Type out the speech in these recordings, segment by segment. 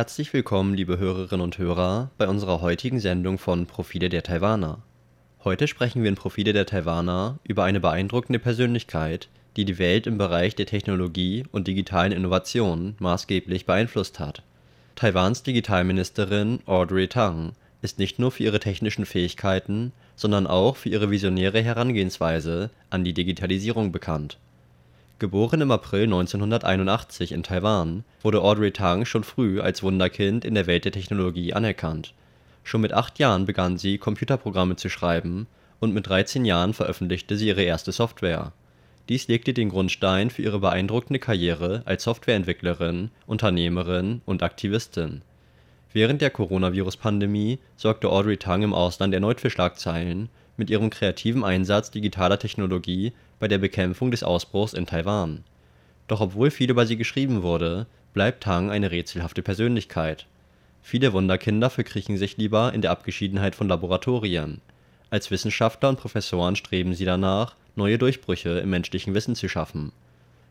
Herzlich willkommen, liebe Hörerinnen und Hörer, bei unserer heutigen Sendung von Profile der Taiwaner. Heute sprechen wir in Profile der Taiwaner über eine beeindruckende Persönlichkeit, die die Welt im Bereich der Technologie und digitalen Innovationen maßgeblich beeinflusst hat. Taiwans Digitalministerin Audrey Tang ist nicht nur für ihre technischen Fähigkeiten, sondern auch für ihre visionäre Herangehensweise an die Digitalisierung bekannt. Geboren im April 1981 in Taiwan, wurde Audrey Tang schon früh als Wunderkind in der Welt der Technologie anerkannt. Schon mit acht Jahren begann sie, Computerprogramme zu schreiben, und mit 13 Jahren veröffentlichte sie ihre erste Software. Dies legte den Grundstein für ihre beeindruckende Karriere als Softwareentwicklerin, Unternehmerin und Aktivistin. Während der Coronavirus-Pandemie sorgte Audrey Tang im Ausland erneut für Schlagzeilen mit ihrem kreativen Einsatz digitaler Technologie bei der Bekämpfung des Ausbruchs in Taiwan. Doch obwohl viel über sie geschrieben wurde, bleibt Tang eine rätselhafte Persönlichkeit. Viele Wunderkinder verkriechen sich lieber in der Abgeschiedenheit von Laboratorien. Als Wissenschaftler und Professoren streben sie danach, neue Durchbrüche im menschlichen Wissen zu schaffen.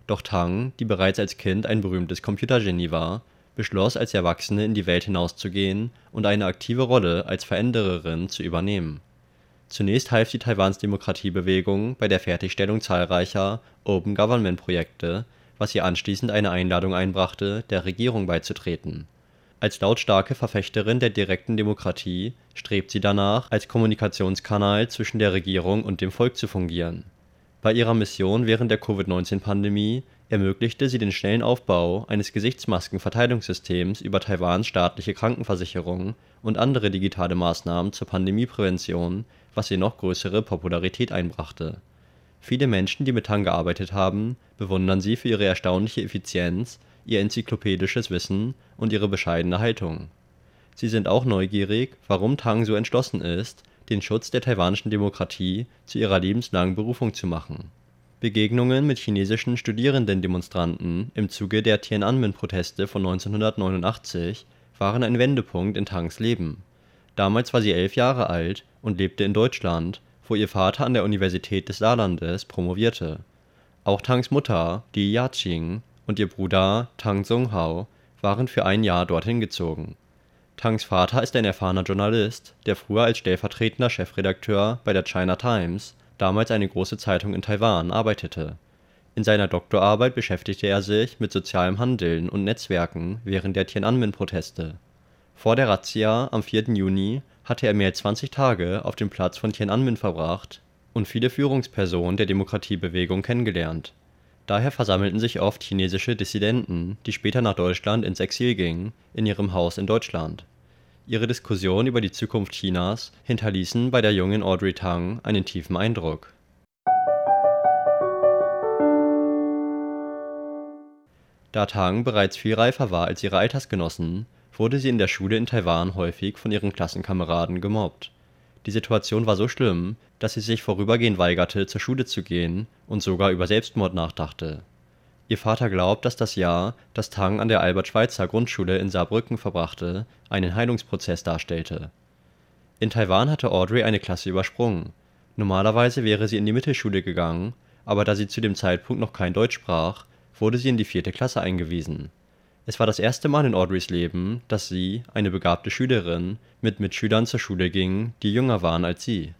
Doch Tang, die bereits als Kind ein berühmtes Computergenie war, beschloss als Erwachsene in die Welt hinauszugehen und eine aktive Rolle als Verändererin zu übernehmen Zunächst half sie Taiwans Demokratiebewegung bei der Fertigstellung zahlreicher Open-Government-Projekte, was ihr anschließend eine Einladung einbrachte, der Regierung beizutreten. Als lautstarke Verfechterin der direkten Demokratie strebt sie danach, als Kommunikationskanal zwischen der Regierung und dem Volk zu fungieren. Bei ihrer Mission während der Covid-19-Pandemie ermöglichte sie den schnellen Aufbau eines Gesichtsmaskenverteilungssystems über Taiwans staatliche Krankenversicherung und andere digitale Maßnahmen zur Pandemieprävention was ihr noch größere Popularität einbrachte. Viele Menschen, die mit Tang gearbeitet haben, bewundern sie für ihre erstaunliche Effizienz, ihr enzyklopädisches Wissen und ihre bescheidene Haltung. Sie sind auch neugierig, warum Tang so entschlossen ist, den Schutz der taiwanischen Demokratie zu ihrer lebenslangen Berufung zu machen. Begegnungen mit chinesischen Studierendendemonstranten im Zuge der Tiananmen-Proteste von 1989 waren ein Wendepunkt in Tangs Leben Damals war sie elf Jahre alt und lebte in Deutschland, wo ihr Vater an der Universität des Saarlandes promovierte. Auch Tangs Mutter, Li Yaqing, und ihr Bruder Tang Songhao waren für ein Jahr dorthin gezogen. Tangs Vater ist ein erfahrener Journalist, der früher als stellvertretender Chefredakteur bei der China Times, damals eine große Zeitung in Taiwan, arbeitete. In seiner Doktorarbeit beschäftigte er sich mit sozialem Handeln und Netzwerken während der Tiananmen-Proteste vor der Razzia am 4. Juni hatte er mehr als 20 Tage auf dem Platz von Tiananmen verbracht und viele Führungspersonen der Demokratiebewegung kennengelernt. Daher versammelten sich oft chinesische Dissidenten, die später nach Deutschland ins Exil gingen, in ihrem Haus in Deutschland. Ihre Diskussionen über die Zukunft Chinas hinterließen bei der jungen Audrey Tang einen tiefen Eindruck. Da Tang bereits viel reifer war als ihre Altersgenossen, wurde sie in der Schule in Taiwan häufig von ihren Klassenkameraden gemobbt. Die Situation war so schlimm, dass sie sich vorübergehend weigerte, zur Schule zu gehen und sogar über Selbstmord nachdachte. Ihr Vater glaubt, dass das Jahr, das Tang an der Albert-Schweitzer-Grundschule in Saarbrücken verbrachte, einen Heilungsprozess darstellte. In Taiwan hatte Audrey eine Klasse übersprungen. Normalerweise wäre sie in die Mittelschule gegangen, aber da sie zu dem Zeitpunkt noch kein Deutsch sprach, wurde sie in die vierte Klasse eingewiesen es war das erste Mal in Audreys Leben, dass sie, eine begabte Schülerin, mit Mitschülern zur Schule ging, die jünger waren als sie.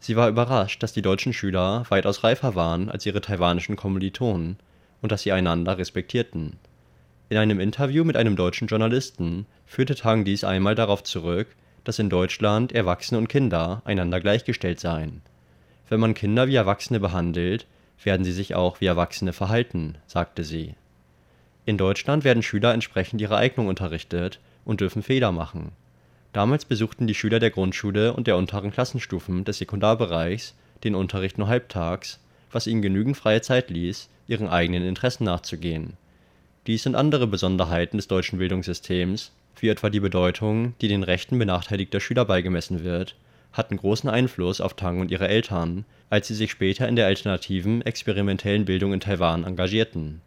Sie war überrascht, dass die deutschen Schüler weitaus reifer waren als ihre taiwanischen Kommilitonen und dass sie einander respektierten. In einem Interview mit einem deutschen Journalisten führte Tang dies einmal darauf zurück, dass in Deutschland Erwachsene und Kinder einander gleichgestellt seien. Wenn man Kinder wie Erwachsene behandelt, werden sie sich auch wie Erwachsene verhalten, sagte sie in Deutschland werden Schüler entsprechend ihrer Eignung unterrichtet und dürfen Fehler machen. Damals besuchten die Schüler der Grundschule und der unteren Klassenstufen des Sekundarbereichs den Unterricht nur halbtags, was ihnen genügend freie Zeit ließ, ihren eigenen Interessen nachzugehen. Dies und andere Besonderheiten des deutschen Bildungssystems, wie etwa die Bedeutung, die den Rechten benachteiligter Schüler beigemessen wird, hatten großen Einfluss auf Tang und ihre Eltern, als sie sich später in der alternativen, experimentellen Bildung in Taiwan engagierten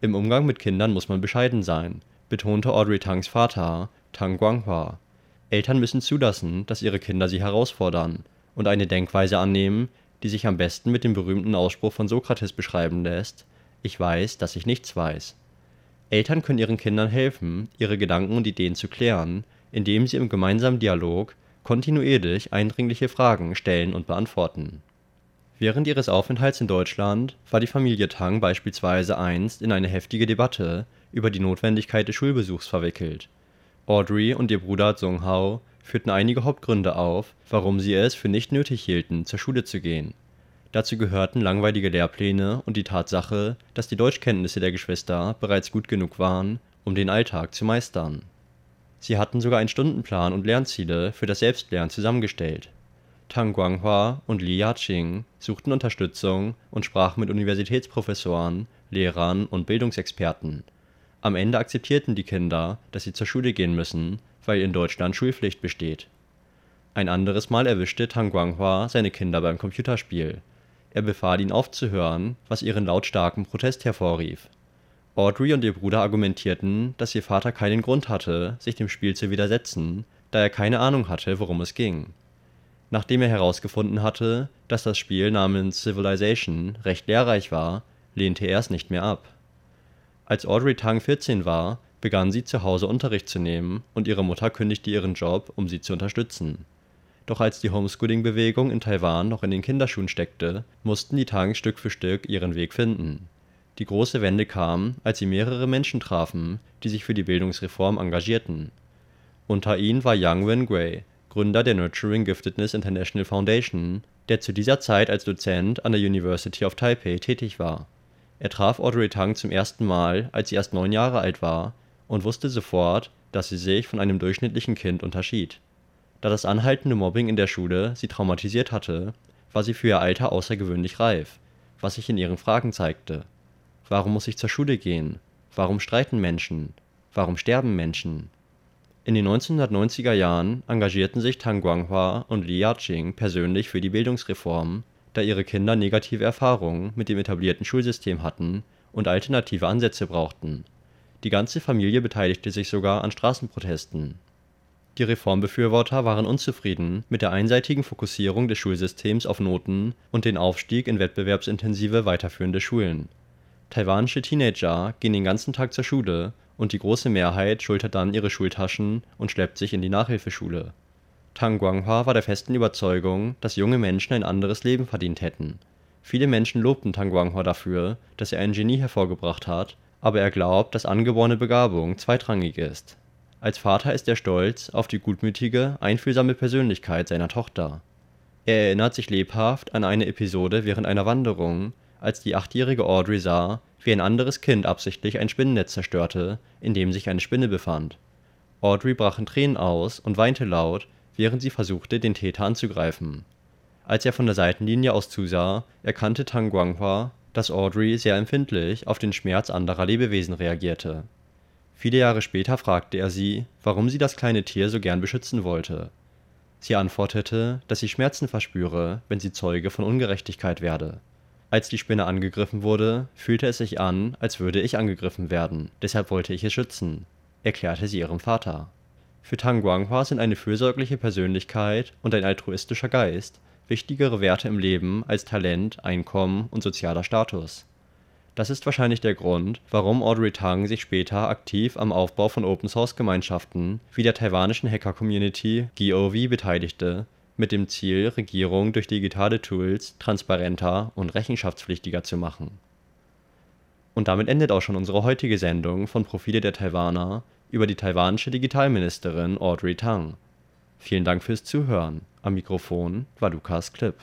im Umgang mit Kindern muss man bescheiden sein, betonte Audrey Tangs Vater, Tang Guanghua. Eltern müssen zulassen, dass ihre Kinder sie herausfordern und eine Denkweise annehmen, die sich am besten mit dem berühmten Ausspruch von Sokrates beschreiben lässt: Ich weiß, dass ich nichts weiß. Eltern können ihren Kindern helfen, ihre Gedanken und Ideen zu klären, indem sie im gemeinsamen Dialog kontinuierlich eindringliche Fragen stellen und beantworten. Während ihres Aufenthalts in Deutschland war die Familie Tang beispielsweise einst in eine heftige Debatte über die Notwendigkeit des Schulbesuchs verwickelt. Audrey und ihr Bruder Zhonghao führten einige Hauptgründe auf, warum sie es für nicht nötig hielten, zur Schule zu gehen. Dazu gehörten langweilige Lehrpläne und die Tatsache, dass die Deutschkenntnisse der Geschwister bereits gut genug waren, um den Alltag zu meistern. Sie hatten sogar einen Stundenplan und Lernziele für das Selbstlernen zusammengestellt. Tang Guanghua und Li Yaqing suchten Unterstützung und sprachen mit Universitätsprofessoren, Lehrern und Bildungsexperten. Am Ende akzeptierten die Kinder, dass sie zur Schule gehen müssen, weil in Deutschland Schulpflicht besteht. Ein anderes Mal erwischte Tang Guanghua seine Kinder beim Computerspiel. Er befahl ihnen aufzuhören, was ihren lautstarken Protest hervorrief. Audrey und ihr Bruder argumentierten, dass ihr Vater keinen Grund hatte, sich dem Spiel zu widersetzen, da er keine Ahnung hatte, worum es ging. Nachdem er herausgefunden hatte, dass das Spiel namens Civilization recht lehrreich war, lehnte er es nicht mehr ab. Als Audrey Tang 14 war, begann sie zu Hause Unterricht zu nehmen und ihre Mutter kündigte ihren Job, um sie zu unterstützen. Doch als die Homeschooling-Bewegung in Taiwan noch in den Kinderschuhen steckte, mussten die Tang Stück für Stück ihren Weg finden. Die große Wende kam, als sie mehrere Menschen trafen, die sich für die Bildungsreform engagierten. Unter ihnen war Yang Wen-gui, Gründer der Nurturing Giftedness International Foundation, der zu dieser Zeit als Dozent an der University of Taipei tätig war. Er traf Audrey Tang zum ersten Mal, als sie erst neun Jahre alt war, und wusste sofort, dass sie sich von einem durchschnittlichen Kind unterschied. Da das anhaltende Mobbing in der Schule sie traumatisiert hatte, war sie für ihr Alter außergewöhnlich reif, was sich in ihren Fragen zeigte. Warum muss ich zur Schule gehen? Warum streiten Menschen? Warum sterben Menschen? In den 1990er Jahren engagierten sich Tang Guanghua und Li Yaqing persönlich für die Bildungsreform, da ihre Kinder negative Erfahrungen mit dem etablierten Schulsystem hatten und alternative Ansätze brauchten. Die ganze Familie beteiligte sich sogar an Straßenprotesten die Reformbefürworter waren unzufrieden mit der einseitigen Fokussierung des Schulsystems auf Noten und den Aufstieg in wettbewerbsintensive weiterführende Schulen. Taiwanische Teenager gehen den ganzen Tag zur Schule und die große Mehrheit schultert dann ihre Schultaschen und schleppt sich in die Nachhilfeschule. Tang Guanghua war der festen Überzeugung, dass junge Menschen ein anderes Leben verdient hätten. Viele Menschen lobten Tang Guanghua dafür, dass er ein Genie hervorgebracht hat, aber er glaubt, dass angeborene Begabung zweitrangig ist als Vater ist er stolz auf die gutmütige, einfühlsame Persönlichkeit seiner Tochter. Er erinnert sich lebhaft an eine Episode während einer Wanderung, als die achtjährige Audrey sah, wie ein anderes Kind absichtlich ein Spinnennetz zerstörte, in dem sich eine Spinne befand. Audrey brach in Tränen aus und weinte laut, während sie versuchte, den Täter anzugreifen. Als er von der Seitenlinie aus zusah, erkannte Tang Guanghua, dass Audrey sehr empfindlich auf den Schmerz anderer Lebewesen reagierte Viele Jahre später fragte er sie, warum sie das kleine Tier so gern beschützen wollte. Sie antwortete, dass sie Schmerzen verspüre, wenn sie Zeuge von Ungerechtigkeit werde. Als die Spinne angegriffen wurde, fühlte es sich an, als würde ich angegriffen werden, deshalb wollte ich es schützen, erklärte sie ihrem Vater. Für Tang Guanghua sind eine fürsorgliche Persönlichkeit und ein altruistischer Geist wichtigere Werte im Leben als Talent, Einkommen und sozialer Status das ist wahrscheinlich der Grund, warum Audrey Tang sich später aktiv am Aufbau von Open-Source-Gemeinschaften wie der taiwanischen Hacker-Community Giove beteiligte, mit dem Ziel, Regierung durch digitale Tools transparenter und rechenschaftspflichtiger zu machen. Und damit endet auch schon unsere heutige Sendung von Profile der Taiwaner über die taiwanische Digitalministerin Audrey Tang. Vielen Dank fürs Zuhören. Am Mikrofon war Lukas Klipp